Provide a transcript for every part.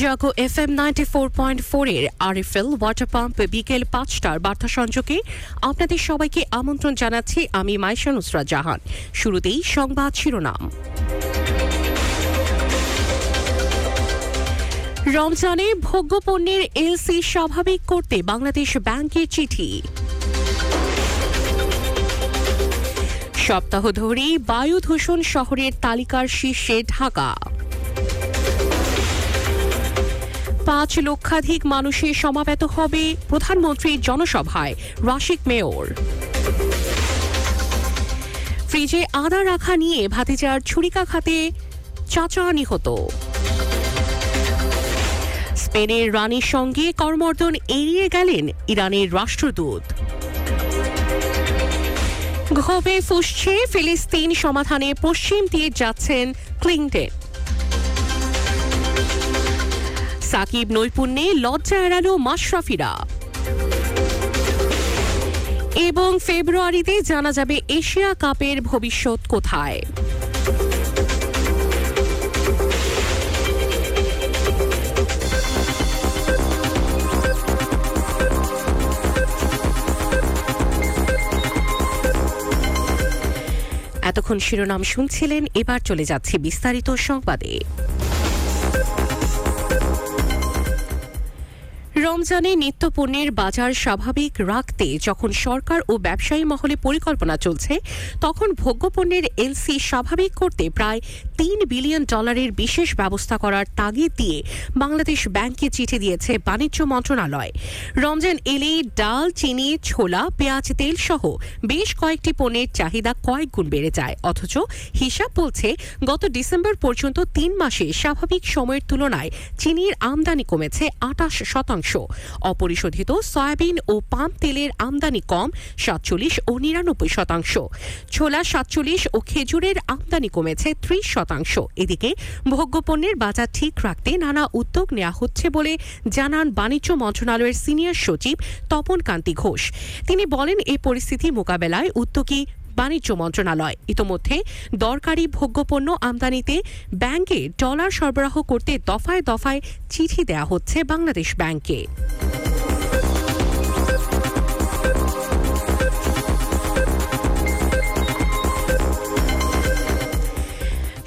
Jago F M ninety four water pump বিকেল পাঁচটার বার্তা সংযোগে আপনাদের সবাইকে আমন্ত্রণ জানাচ্ছি আমি মাইশা নুসরা জাহান। শুরুতেই সংবাদ শিরোনাম। রমজানে ভোগ্যপণ্যের এলসি স্বাভাবিক করতে বাংলাদেশ ব্যাংকের চিঠি। সপ্তাহ ধরেই বায়ু দূষণ শহরের তালিকার শীর্ষে ঢাকা। পাঁচ লক্ষাধিক মানুষের সমাবেত হবে প্রধানমন্ত্রীর জনসভায়। রাশিক মেয়র। ফ্রিজে আদা রাখা নিয়ে ভাতিজার ছুরিকাঘাতে চাচা নিহত। স্পেনের রানীর সঙ্গে করমর্দন এড়িয়ে গেলেন ইরানের রাষ্ট্রদূত। ক্ষোভে ফুসছে ফিলিস্তিন সমাধানে পশ্চিম দিয়ে যাচ্ছেন ক্লিংটন সাকিব নৈপুণ্যে লজ্জা এড়ালো মাশরাফিরা। এবং ফেব্রুয়ারিতে জানা যাবে এশিয়া কাপের ভবিষ্যৎ কোথায়। এতক্ষণ শিরোনাম শুনছিলেন, এবার চলে যাচ্ছে বিস্তারিত সংবাদে। রমজানে নিত্যপণ্যের বাজার স্বাভাবিক রাখতে যখন সরকার ও ব্যবসায়ী মহলে পরিকল্পনা চলছে, তখন ভোগ্যপণ্যের এলসি স্বাভাবিক করতে প্রায় তিন বিলিয়ন ডলারের বিশেষ ব্যবস্থা করার তাগিদ দিয়ে বাংলাদেশ ব্যাংকে চিঠি দিয়েছে বাণিজ্য মন্ত্রণালয়। রমজান এলেই ডাল, চিনি, ছোলা, পেঁয়াজ তেল সহ বেশ কয়েকটি পণ্যের চাহিদা কয়েক গুণ বেড়ে যায়। অথচ হিসাব বলছে, গত ডিসেম্বর পর্যন্ত তিন মাসে স্বাভাবিক সময়ের তুলনায় চিনির আমদানি কমেছে আটাশ শতাংশ। অপরিশোধিত সয়াবিন ও পাম তেলের আমদানি কম, সাতচল্লিশ ও নিরানব্বই শতাংশ। ছোলা সাতচল্লিশ ও খেজুরের আমদানি কমেছে ত্রিশ শতাংশ। এদিকে ভোগ্যপণ্যের বাজার ঠিক রাখতে নানা উদ্যোগ নেওয়া হচ্ছে বলে জানান বাণিজ্য মন্ত্রণালয়ের সিনিয়র সচিব তপন কান্তি ঘোষ। তিনি বলেন এই পরিস্থিতি মোকাবেলায় উদ্যোগী বাণিজ্য মন্ত্রণালয়। ইতোমধ্যে দরকারি ভোগ্যপণ্য আমদানিতে ব্যাংকে ডলার সরবরাহ করতে দফায় দফায় চিঠি দেয়া হচ্ছে বাংলাদেশ ব্যাংকে।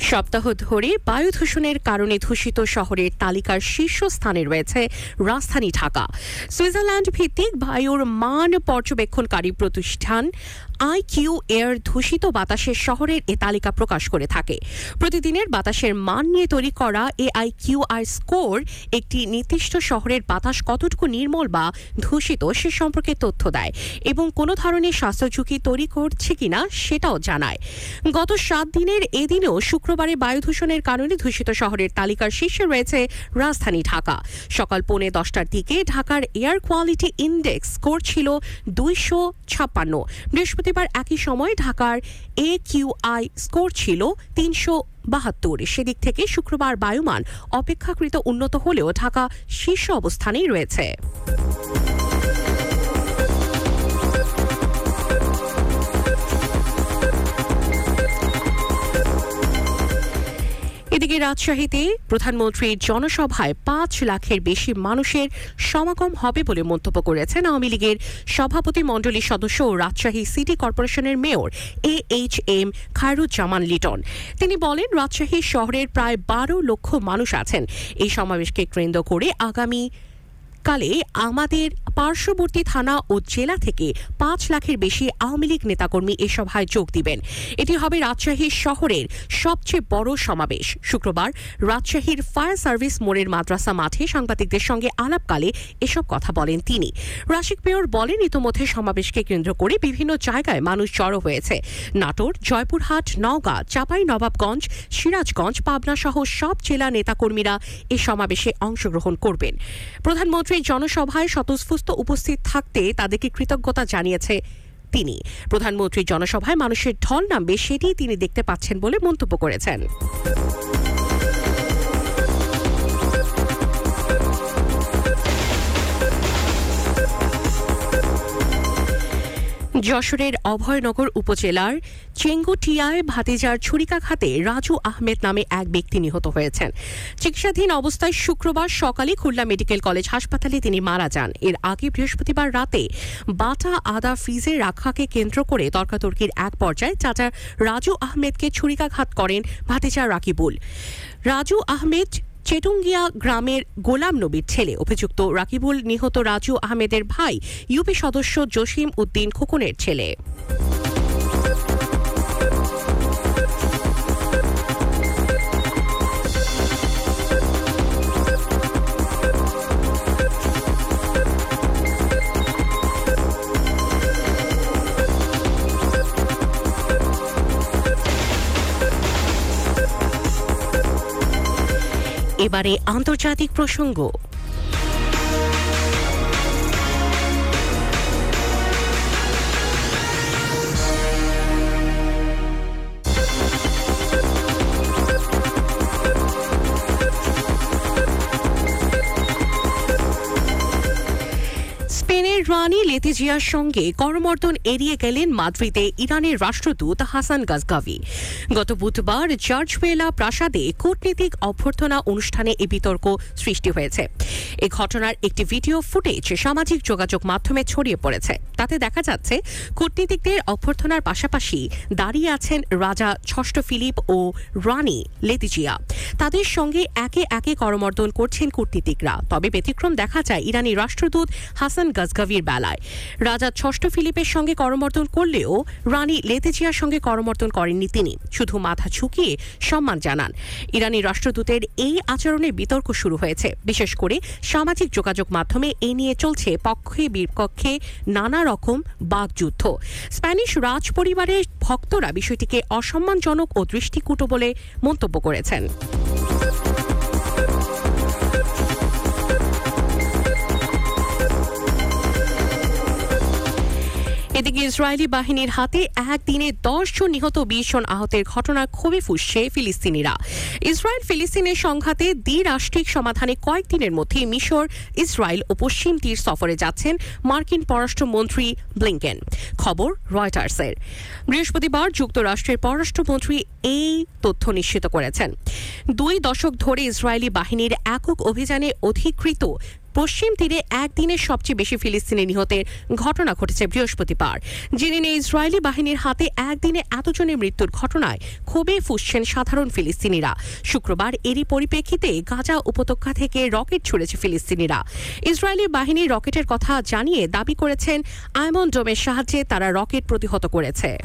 সপ্তাহ ধরে বায়ু দূষণের কারণে দূষিত শহরের তালিকার শীর্ষস্থানে রয়েছে রাজধানী ঢাকা। সুইজারল্যান্ড ভিত্তিক বায়ুর মান পর্যবেক্ষণকারী প্রতিষ্ঠান আইকিউ এয়ার দূষিত বাতাসের শহরের এ তালিকা প্রকাশ করে থাকে। প্রতিদিনের বাতাসের মান নিয়ে তৈরি করা এ আইকিউ আর স্কোর একটি নির্দিষ্ট শহরের বাতাস কতটুকু নির্মল বা দূষিত সে সম্পর্কে তথ্য দেয় এবং কোনো ধরনের স্বাস্থ্য ঝুঁকি তৈরি করছে কিনা সেটাও জানায়। গত সাত দিনের এদিনেও শুক্রবারে বায়ু দূষণের কারণে দূষিত শহরের তালিকার শীর্ষে রয়েছে রাজধানী ঢাকা। সকাল পৌনে দশটার দিকে ঢাকার এয়ার কোয়ালিটি ইন্ডেক্স স্কোর ছিল দুইশো ছাপ্পান্ন। বৃহস্পতিবার একই সময় ঢাকার এ কিউআই স্কোর ছিল তিনশো বাহাত্তর। সেদিক থেকে শুক্রবার বায়ুমান অপেক্ষাকৃত উন্নত হলেও ঢাকা শীর্ষ অবস্থানেই রয়েছে। এদিকে রাজশাহীতে প্রধানমন্ত্রীর জনসভায় পাঁচ লাখের বেশি মানুষের সমাগম হবে বলে মন্তব্য করেছেন আওয়ামী লীগের সভাপতি মণ্ডলীর সদস্য ও রাজশাহী সিটি কর্পোরেশনের mayor A H M Khairuzzaman Liton. তিনি বলেন, রাজশাহী শহরের প্রায় বারো লক্ষ মানুষ আছেন। এই সমাবেশকে কেন্দ্র করে আগামী কালে আমাদের পার্শ্ববর্তী থানা ও জেলা থেকে পাঁচ লাখের বেশি আওয়ামী লীগ নেতাকর্মী এ সভায় যোগ দিবেন। এটি হবে রাজশাহী শহরের সবচেয়ে বড় সমাবেশ। শুক্রবার রাজশাহীর ফায়ার সার্ভিস মোড়ের মাদ্রাসা মাঠে সাংবাদিকদের সঙ্গে আলাপকালে এসব কথা বলেন তিনি। রাশিক মেয়র বলেন, ইতোমধ্যে সমাবেশকে কেন্দ্র করে বিভিন্ন জায়গায় মানুষ জড়ো হয়েছে। নাটোর, জয়পুরহাট, নওগাঁ, চাপাই, নবাবগঞ্জ, সিরাজগঞ্জ, পাবনা সহ সব জেলা নেতাকর্মীরা এ সমাবেশে অংশগ্রহণ করবেন। প্রধানমন্ত্রী জনসভায় স্বতঃস্ফূর্ত উপস্থিত থাকতে তাদেরকে কৃতজ্ঞতা জানিয়েছে তিনি। প্রধানমন্ত্রীর জনসভায় মানুষের ঢল নামবে সেটি তিনি দেখতে পাচ্ছেন বলে মন্তব্য করেছেন। যশোরের অভয়নগর উপজেলার চেঙ্গুটিয়ায় ভাতিজার ছুরিকাঘাতে রাজু আহমেদ নামে এক ব্যক্তি নিহত হয়েছেন। চিকিৎসাধীন অবস্থায় শুক্রবার সকালে খুলনা মেডিকেল কলেজ হাসপাতালে তিনি মারা যান। এর আগে বৃহস্পতিবার রাতে বাটা আদা ফ্রিজে রাখাকে কেন্দ্র করে তর্কাতর্কির এক পর্যায়ে চাচা রাজু আহমেদকে ছুরিকাঘাত করেন ভাতিজা রাকিবুল। রাজু আহমেদ চেটুঙ্গিয়া গ্রামের গোলাম নবীর ছেলে অভিযুক্ত রাকিবুল নিহত রাজু আহমেদের ভাই ইউপি সদস্য জসিম উদ্দিন খোকনের ছেলে। এবারে আন্তর্জাতিক প্রসঙ্গ। রানী লেতিজিয়ার সঙ্গে করমর্দন এড়িয়ে গেলেন মাদ্রিদে ইরানের রাষ্ট্রদূত হাসান গাজগাভি। গত বুধবার জর্জওয়েলা প্রাসাদে কূটনীতিক অভ্যর্থনা অনুষ্ঠানে এই বিতর্ক সৃষ্টি হয়েছে। এ ঘটনার একটি ভিডিও ফুটেজ সামাজিক যোগাযোগ মাধ্যমে ছড়িয়ে পড়েছে। তাতে দেখা যাচ্ছে, কূটনীতিকদের অভ্যর্থনার পাশাপাশি দাঁড়িয়ে আছেন রাজা ষষ্ঠ ফিলিপ ও রানী লেতিজিয়া তাদের সঙ্গে একে একে করমর্দন করছেন কূটনীতিকরা। তবে ব্যতিক্রম দেখা যায় ইরানি রাষ্ট্রদূত হাসান গাজগাভির বেলায়। রাজা ষষ্ঠ ফিলিপের সঙ্গে করমর্দন করলেও রানী লেতেজিয়ার সঙ্গে করমর্দন করেননি তিনি। শুধু মাথা ঝুঁকিয়ে সম্মান জানান। ইরানি রাষ্ট্রদূতের এই আচরণে বিতর্ক শুরু হয়েছে। বিশেষ করে সামাজিক যোগাযোগ মাধ্যমে এ নিয়ে চলছে পক্ষে বিপক্ষে নানা রকম বাকযুদ্ধ। স্প্যানিশ রাজ পরিবারের ভক্তরা বিষয়টিকে অসম্মানজনক ও দৃষ্টিকূট বলে মন্তব্য করেছেন। এদিকে ইসরায়েলি বাহিনীর হাতে একদিনে দশ জন নিহত বিশ জন আহতের ঘটনার ক্ষোভে ফুসছে ফিলিস্তিনিরা। ইসরায়েল ফিলিস্তিনের সংঘাতে দ্বিরাষ্ট্রিক সমাধানে কয়েকদিনের মধ্যে মিশর, ইসরায়েল ও পশ্চিম তীর সফরে যাচ্ছেন মার্কিন পররাষ্ট্রমন্ত্রী ব্লিংকেন। খবর রয়টার্সের। বৃহস্পতিবার যুক্তরাষ্ট্রের পররাষ্ট্রমন্ত্রী এই তথ্য নিশ্চিত করেছেন। দুই দশক ধরে ইসরায়েলি বাহিনীর একক অভিযানে অধিকৃত পশ্চিম তীরে একদিনে সবচেয়ে বেশি ফিলিস্তিনি নিহতের ঘটনা ঘটেছে বৃহস্পতিবার। জেনে নিয়ে ইসরায়েলি বাহিনীর হাতে একদিনে এতজনের মৃত্যুর ঘটনায় ক্ষোভে ফুসছেন সাধারণ ফিলিস্তিনিরা। শুক্রবার এরই পরিপ্রেক্ষিতে গাজা উপত্যকা থেকে রকেট ছুড়েছে ফিলিস্তিনিরা। ইসরায়েলি বাহিনী রকেটের কথা জানিয়ে দাবি করেছেন, আয়মন ডোমের সাহায্যে তারা রকেট প্রতিহত করেছে।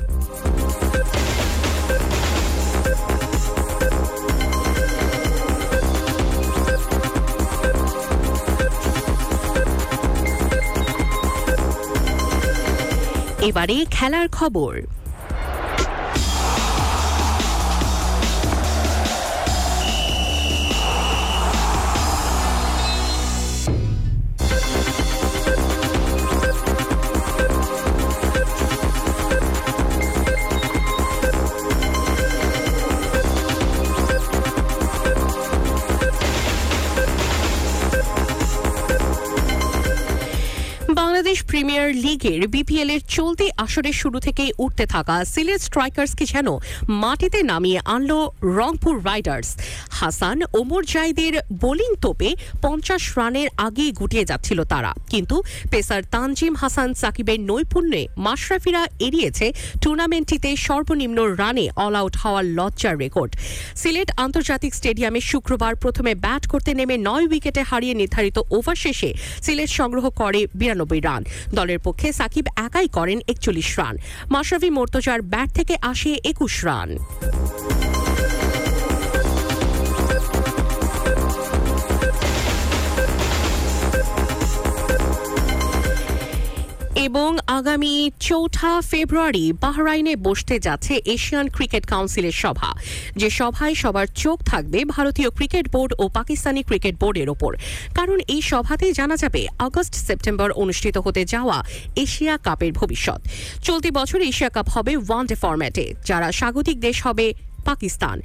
এবারে খেলার খবর। প্রিমিয়ার লিগের বিপিএল এর চলতি আসরের শুরু থেকেই উঠতে থাকা সিলেট স্ট্রাইকার্সকে যেন মাটিতে নামিয়ে আনল রংপুর রাইডার্স। হাসান ওমর জাইদের বোলিং তোপে পঞ্চাশ রানের আগেই গুটিয়ে যাচ্ছিল তারা। কিন্তু পেসার তানজিম হাসান সাকিবের নৈপুণ্যে মাশরাফিরা এড়িয়েছে টুর্নামেন্টটিতে সর্বনিম্ন রানে অল আউট হওয়ার লজ্জার রেকর্ড। সিলেট আন্তর্জাতিক স্টেডিয়ামে শুক্রবার প্রথমে ব্যাট করতে নেমে নয় উইকেটে হারিয়ে নির্ধারিত ওভার শেষে সিলেট সংগ্রহ করে বিরানব্বই রান। দলের পক্ষে সাকিব একাই করেন একচল্লিশ রান। মাশরাফি মোর্তজার ব্যাট থেকে আসে একুশ রান। এবং আগামী চৌঠা ফেব্রুয়ারি বাহরাইনে বসতে যাচ্ছে এশিয়ান ক্রিকেট কাউন্সিলের সভা। যে সভায় সবার চোখ থাকবে ভারতীয় ক্রিকেট বোর্ড ও পাকিস্তানি ক্রিকেট বোর্ডের ওপর। কারণ এই সভাতেই জানা যাবে, আগস্ট সেপ্টেম্বর অনুষ্ঠিত হতে যাওয়া এশিয়া কাপের ভবিষ্যৎ। চলতি বছর এশিয়া কাপ হবে ওয়ান ডে ফরম্যাটে, যারা স্বাগতিক দেশ হবে পাকিস্তান।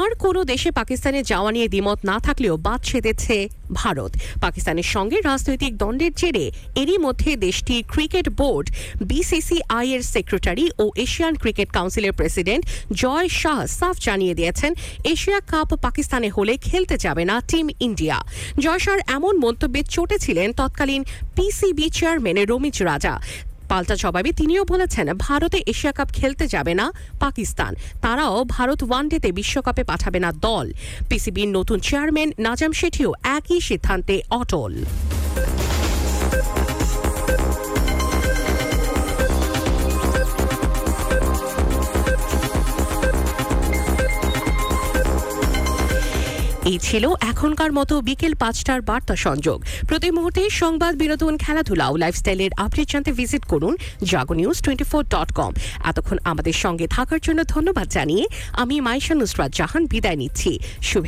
আর কোনো দেশে পাকিস্তানে যাওয়া নিয়ে দ্বিমত না থাকলেও বাদ ছেদেছে ভারত। পাকিস্তানের সঙ্গে রাজনৈতিক দ্বন্দ্বের জেরে এরই মধ্যে দেশটি ক্রিকেট বোর্ড, বিসিসিআই এর সেক্রেটারি ও এশিয়ান ক্রিকেট কাউন্সিলের প্রেসিডেন্ট জয় শাহ সাফ জানিয়ে দিয়েছেন, এশিয়া কাপ পাকিস্তানে হলে খেলতে যাবে না টিম ইন্ডিয়া। জয় শাহর এমন মন্তব্যে চটেছিলেন তৎকালীন পিসিবি চেয়ারম্যান রমিজ রাজা। পাল্টা জবাবে তিনিও বলেছেন, ভারতে এশিয়া কাপ খেলতে যাবে না পাকিস্তান। তারাও ভারত ওয়ানডেতে বিশ্বকাপে পাঠাবে না দল। পিসিবির নতুন চেয়ারম্যান নাজাম শেঠিও একই সিদ্ধান্তে অটল। এই ছিল এখনকার মতো বিকেল পাঁচটার বার্তা সংযোগ। প্রতি মুহূর্তে সংবাদ, বিনোদন, খেলাধুলা ও লাইফস্টাইলের আপডেট জানতে ভিজিট করুন Jago news twenty four dot com এতক্ষণ আমাদের সঙ্গে থাকার জন্য ধন্যবাদ জানিয়ে আমি মাইশা নুসরাত জাহান বিদায় নিচ্ছি। শুভে